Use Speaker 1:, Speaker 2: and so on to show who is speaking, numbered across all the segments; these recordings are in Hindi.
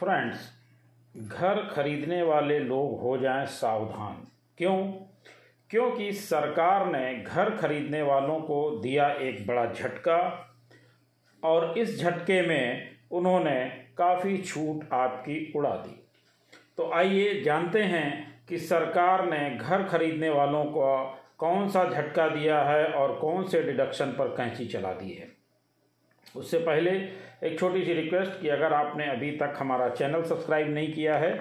Speaker 1: फ्रेंड्स घर खरीदने वाले लोग हो जाएँ सावधान। क्यों? क्योंकि सरकार ने घर खरीदने वालों को दिया एक बड़ा झटका और इस झटके में उन्होंने काफ़ी छूट आपकी उड़ा दी। तो आइए जानते हैं कि सरकार ने घर खरीदने वालों को कौन सा झटका दिया है और कौन से डिडक्शन पर कैंची चला दी है। उससे पहले एक छोटी सी रिक्वेस्ट कि अगर आपने अभी तक हमारा चैनल सब्सक्राइब नहीं किया है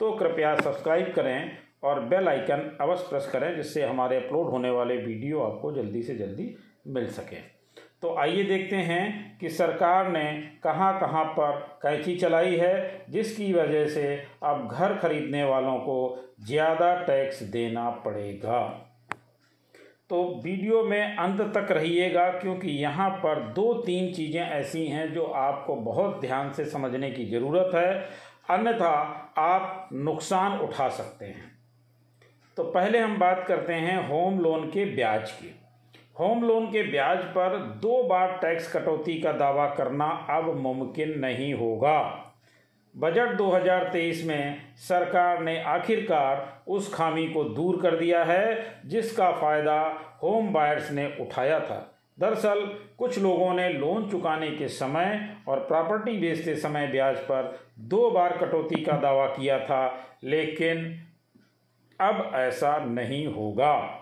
Speaker 1: तो कृपया सब्सक्राइब करें और बेल आइकन अवश्य प्रेस करें, जिससे हमारे अपलोड होने वाले वीडियो आपको जल्दी से जल्दी मिल सकें। तो आइए देखते हैं कि सरकार ने कहाँ कहाँ पर कैंची चलाई है, जिसकी वजह से अब घर खरीदने वालों को ज़्यादा टैक्स देना पड़ेगा। तो वीडियो में अंत तक रहिएगा, क्योंकि यहाँ पर दो तीन चीज़ें ऐसी हैं जो आपको बहुत ध्यान से समझने की ज़रूरत है, अन्यथा आप नुकसान उठा सकते हैं। तो पहले हम बात करते हैं होम लोन के ब्याज की। होम लोन के ब्याज पर दो बार टैक्स कटौती का दावा करना अब मुमकिन नहीं होगा। बजट 2023 में सरकार ने आखिरकार उस खामी को दूर कर दिया है, जिसका फ़ायदा होम बायर्स ने उठाया था। दरअसल, कुछ लोगों ने लोन चुकाने के समय और प्रॉपर्टी बेचते समय ब्याज पर दो बार कटौती का दावा किया था, लेकिन अब ऐसा नहीं होगा।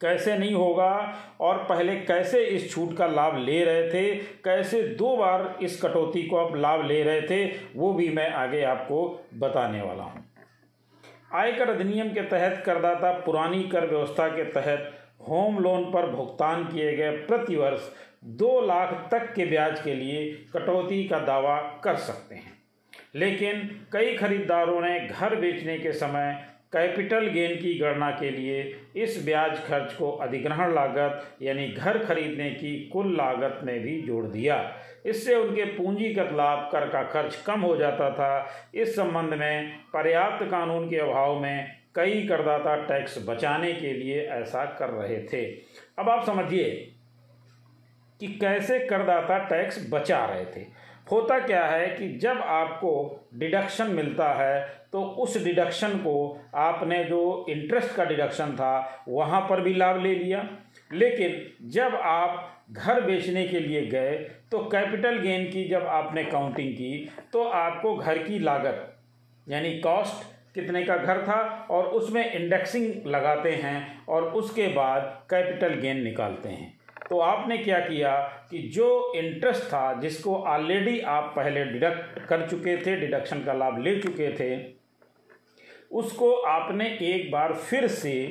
Speaker 1: कैसे नहीं होगा और पहले कैसे इस छूट का लाभ ले रहे थे, कैसे दो बार इस कटौती को आप लाभ ले रहे थे, वो भी मैं आगे आपको बताने वाला हूँ। आयकर अधिनियम के तहत करदाता पुरानी कर व्यवस्था के तहत होम लोन पर भुगतान किए गए प्रतिवर्ष दो लाख तक के ब्याज के लिए कटौती का दावा कर सकते हैं। लेकिन कई खरीदारों ने घर बेचने के समय कैपिटल गेन की गणना के लिए इस ब्याज खर्च को अधिग्रहण लागत, यानी घर खरीदने की कुल लागत में भी जोड़ दिया। इससे उनके पूंजीगत लाभ, कर का खर्च कम हो जाता था। इस संबंध में पर्याप्त कानून के अभाव में कई करदाता टैक्स बचाने के लिए ऐसा कर रहे थे। अब आप समझिए कि कैसे करदाता टैक्स बचा रहे थे। होता क्या है कि जब आपको डिडक्शन मिलता है तो उस डिडक्शन को आपने जो इंटरेस्ट का डिडक्शन था, वहाँ पर भी लाभ ले लिया। लेकिन जब आप घर बेचने के लिए गए तो कैपिटल गेन की जब आपने काउंटिंग की तो आपको घर की लागत, यानी कॉस्ट कितने का घर था, और उसमें इंडेक्सिंग लगाते हैं, और उसके बाद कैपिटल गेन निकालते हैं। तो आपने क्या किया कि जो इंटरेस्ट था, जिसको ऑलरेडी आप पहले डिडक्ट कर चुके थे डिडक्शन का लाभ ले चुके थे, उसको आपने एक बार फिर से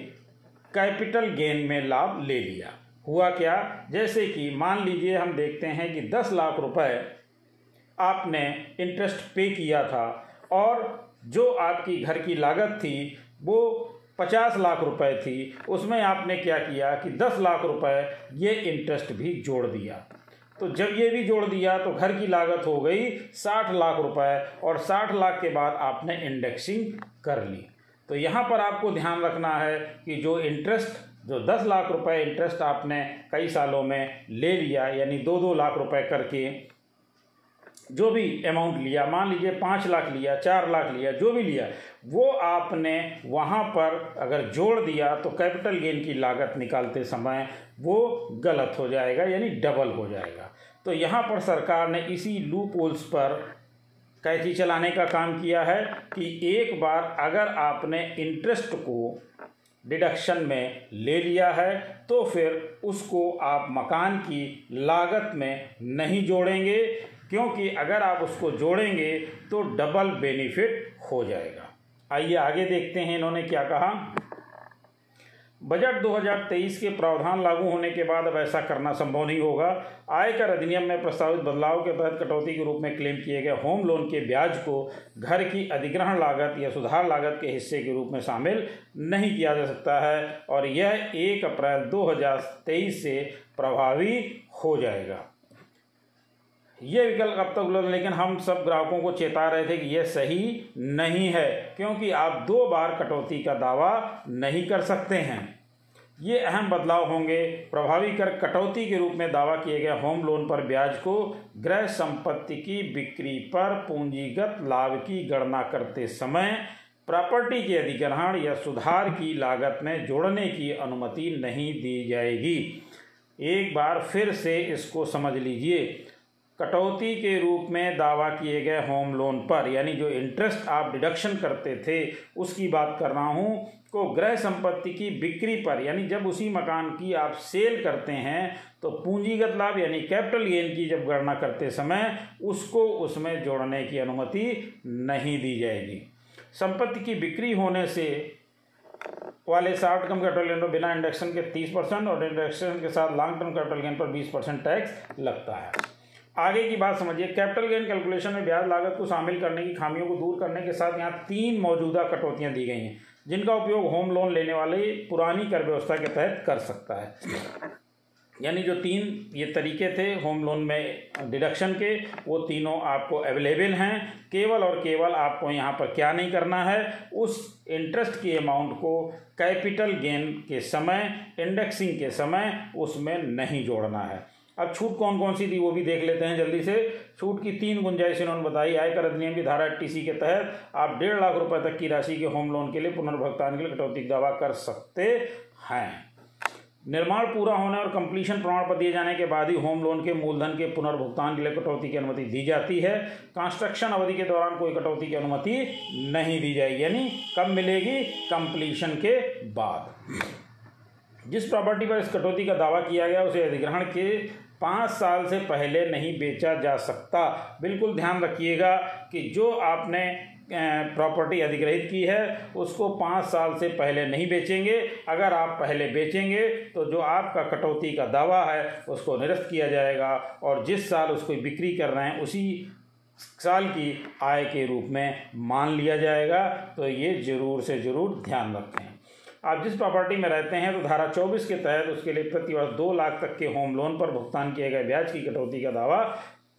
Speaker 1: कैपिटल गेन में लाभ ले लिया। हुआ क्या? जैसे कि मान लीजिए हम देखते हैं कि दस लाख रुपए आपने इंटरेस्ट पे किया था और जो आपकी घर की लागत थी, वो पचास लाख रुपए थी, उसमें आपने क्या किया कि दस लाख रुपए ये इंटरेस्ट भी जोड़ दिया। तो जब ये भी जोड़ दिया तो घर की लागत हो गई साठ लाख रुपए और साठ लाख के बाद आपने इंडेक्सिंग कर ली। तो यहाँ पर आपको ध्यान रखना है कि जो इंटरेस्ट जो दस लाख रुपए इंटरेस्ट आपने कई सालों में ले लिया, यानी दो दो लाख रुपए करके जो भी अमाउंट लिया, मान लीजिए पाँच लाख लिया, चार लाख लिया, जो भी लिया, वो आपने वहाँ पर अगर जोड़ दिया तो कैपिटल गेन की लागत निकालते समय वो गलत हो जाएगा, यानी डबल हो जाएगा। तो यहाँ पर सरकार ने इसी लूप होल्स पर कैची चलाने का काम किया है कि एक बार अगर आपने इंटरेस्ट को डिडक्शन में ले लिया है तो फिर उसको आप मकान की लागत में नहीं जोड़ेंगे क्योंकि अगर आप उसको जोड़ेंगे तो डबल बेनिफिट हो जाएगा। आइए आगे देखते हैं इन्होंने क्या कहा। बजट 2023 के प्रावधान लागू होने के बाद अब ऐसा करना संभव नहीं होगा। आयकर अधिनियम में प्रस्तावित बदलाव के तहत कटौती के रूप में क्लेम किए गए होम लोन के ब्याज को घर की अधिग्रहण लागत या सुधार लागत के हिस्से के रूप में शामिल नहीं किया जा सकता है और यह एक अप्रैल 2023 से प्रभावी हो जाएगा। ये विकल्प अब तक उपलब्ध लेकिन हम सब ग्राहकों को चेता रहे थे कि यह सही नहीं है, क्योंकि आप दो बार कटौती का दावा नहीं कर सकते हैं। ये अहम बदलाव होंगे। प्रभावी कर कटौती के रूप में दावा किए गए होम लोन पर ब्याज को गृह संपत्ति की बिक्री पर पूंजीगत लाभ की गणना करते समय प्रॉपर्टी के अधिग्रहण या सुधार की लागत में जोड़ने की अनुमति नहीं दी जाएगी। एक बार फिर से इसको समझ लीजिए। कटौती के रूप में दावा किए गए होम लोन पर, यानी जो इंटरेस्ट आप डिडक्शन करते थे, उसकी बात कर रहा हूँ, को गृह संपत्ति की बिक्री पर, यानी जब उसी मकान की आप सेल करते हैं तो पूंजीगत लाभ, यानी कैपिटल गेन की जब गणना करते समय, उसको उसमें जोड़ने की अनुमति नहीं दी जाएगी। संपत्ति की बिक्री होने से वाले शॉर्ट टर्म कैपिटल गेन पर बिना इंडक्शन के तीस परसेंट और इंडक्शन के साथ लॉन्ग टर्म कैपिटल गेन पर बीस परसेंट टैक्स लगता है। आगे की बात समझिए। कैपिटल गेन कैलकुलेशन में ब्याज लागत को शामिल करने की खामियों को दूर करने के साथ यहाँ तीन मौजूदा कटौतियाँ दी गई हैं, जिनका उपयोग होम लोन लेने वाले पुरानी कर व्यवस्था के तहत कर सकता है। यानी जो तीन ये तरीके थे होम लोन में डिडक्शन के, वो तीनों आपको अवेलेबल हैं। केवल और केवल आपको यहाँ पर क्या नहीं करना है, उस इंटरेस्ट की अमाउंट को कैपिटल गेन के समय इंडेक्सिंग के समय उसमें नहीं जोड़ना है। अब छूट कौन कौन सी थी वो भी देख लेते हैं जल्दी से। छूट की तीन गुंजाइश इन्होंने बताई। आयकर अधिनियम की धारा टी के तहत आप डेढ़ लाख रुपए तक की राशि के होम लोन के लिए पुनर्भुगतान के लिए कटौती दावा कर सकते हैं। निर्माण पूरा होने और कंप्लीशन प्रमाण पत्र दिए जाने के बाद ही होम लोन के मूलधन के पुनर्भुगतान के लिए कटौती की अनुमति दी जाती है। कंस्ट्रक्शन अवधि के दौरान कोई कटौती की अनुमति नहीं दी जाएगी, यानी कब मिलेगी? कंप्लीशन के बाद। जिस प्रॉपर्टी पर इस कटौती का दावा किया गया, उसे अधिग्रहण के पाँच साल से पहले नहीं बेचा जा सकता। बिल्कुल ध्यान रखिएगा कि जो आपने प्रॉपर्टी अधिग्रहित की है, उसको पाँच साल से पहले नहीं बेचेंगे। अगर आप पहले बेचेंगे तो जो आपका कटौती का दावा है, उसको निरस्त किया जाएगा और जिस साल उसको बिक्री कर रहे हैं, उसी साल की आय के रूप में मान लिया जाएगा। तो ये ज़रूर से ज़रूर ध्यान रखें। आप जिस प्रॉपर्टी में रहते हैं तो धारा 24 के तहत उसके लिए प्रति वर्ष दो लाख तक के होम लोन पर भुगतान किए गए ब्याज की कटौती का दावा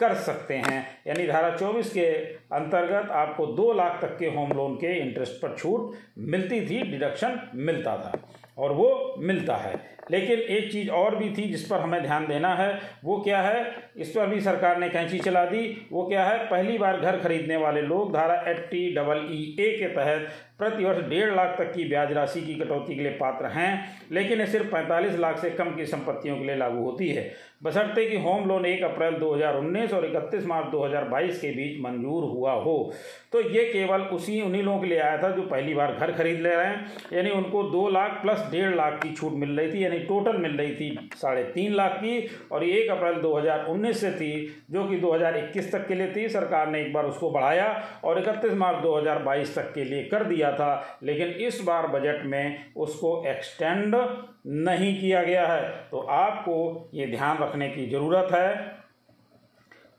Speaker 1: कर सकते हैं। यानी धारा 24 के अंतर्गत आपको दो लाख तक के होम लोन के इंटरेस्ट पर छूट मिलती थी डिडक्शन मिलता था, और वो मिलता है। लेकिन एक चीज़ और भी थी जिस पर हमें ध्यान देना है, वो क्या है? इस पर भी सरकार ने कैंची चला दी। वो क्या है? पहली बार घर खरीदने वाले लोग, धारा एट्टी डबल ई ए के तहत प्रतिवर्ष डेढ़ लाख तक की ब्याज राशि की कटौती के लिए पात्र हैं, लेकिन ये सिर्फ़ पैंतालीस लाख से कम की संपत्तियों के लिए लागू होती है। बशर्ते कि होम लोन एक अप्रैल 2019 और इकतीस मार्च 2022 के बीच मंजूर हुआ हो। तो ये केवल उसी उन्हीं लोगों के लिए आया था जो पहली बार घर खरीद ले रहे हैं। यानी उनको दो लाख प्लस डेढ़ लाख की छूट मिल रही थी, यानी टोटल मिल रही थी साढ़े तीन लाख की, और एक अप्रैल 2019 से थी, जो कि 2021 तक के लिए थी। सरकार ने एक बार उसको बढ़ाया और इकतीस मार्च 2022 तक के लिए कर दिया था, लेकिन इस बार बजट में उसको एक्सटेंड नहीं किया गया है। तो आपको ये ध्यान रखने की ज़रूरत है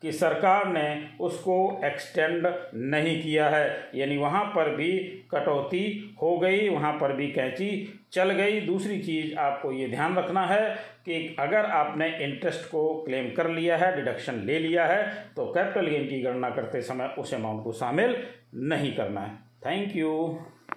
Speaker 1: कि सरकार ने उसको एक्सटेंड नहीं किया है। यानी वहाँ पर भी कटौती हो गई, वहाँ पर भी कैंची चल गई। दूसरी चीज़ आपको ये ध्यान रखना है कि अगर आपने इंटरेस्ट को क्लेम कर लिया है डिडक्शन ले लिया है तो कैपिटल गेन की गणना करते समय उस अमाउंट को शामिल नहीं करना है। Thank you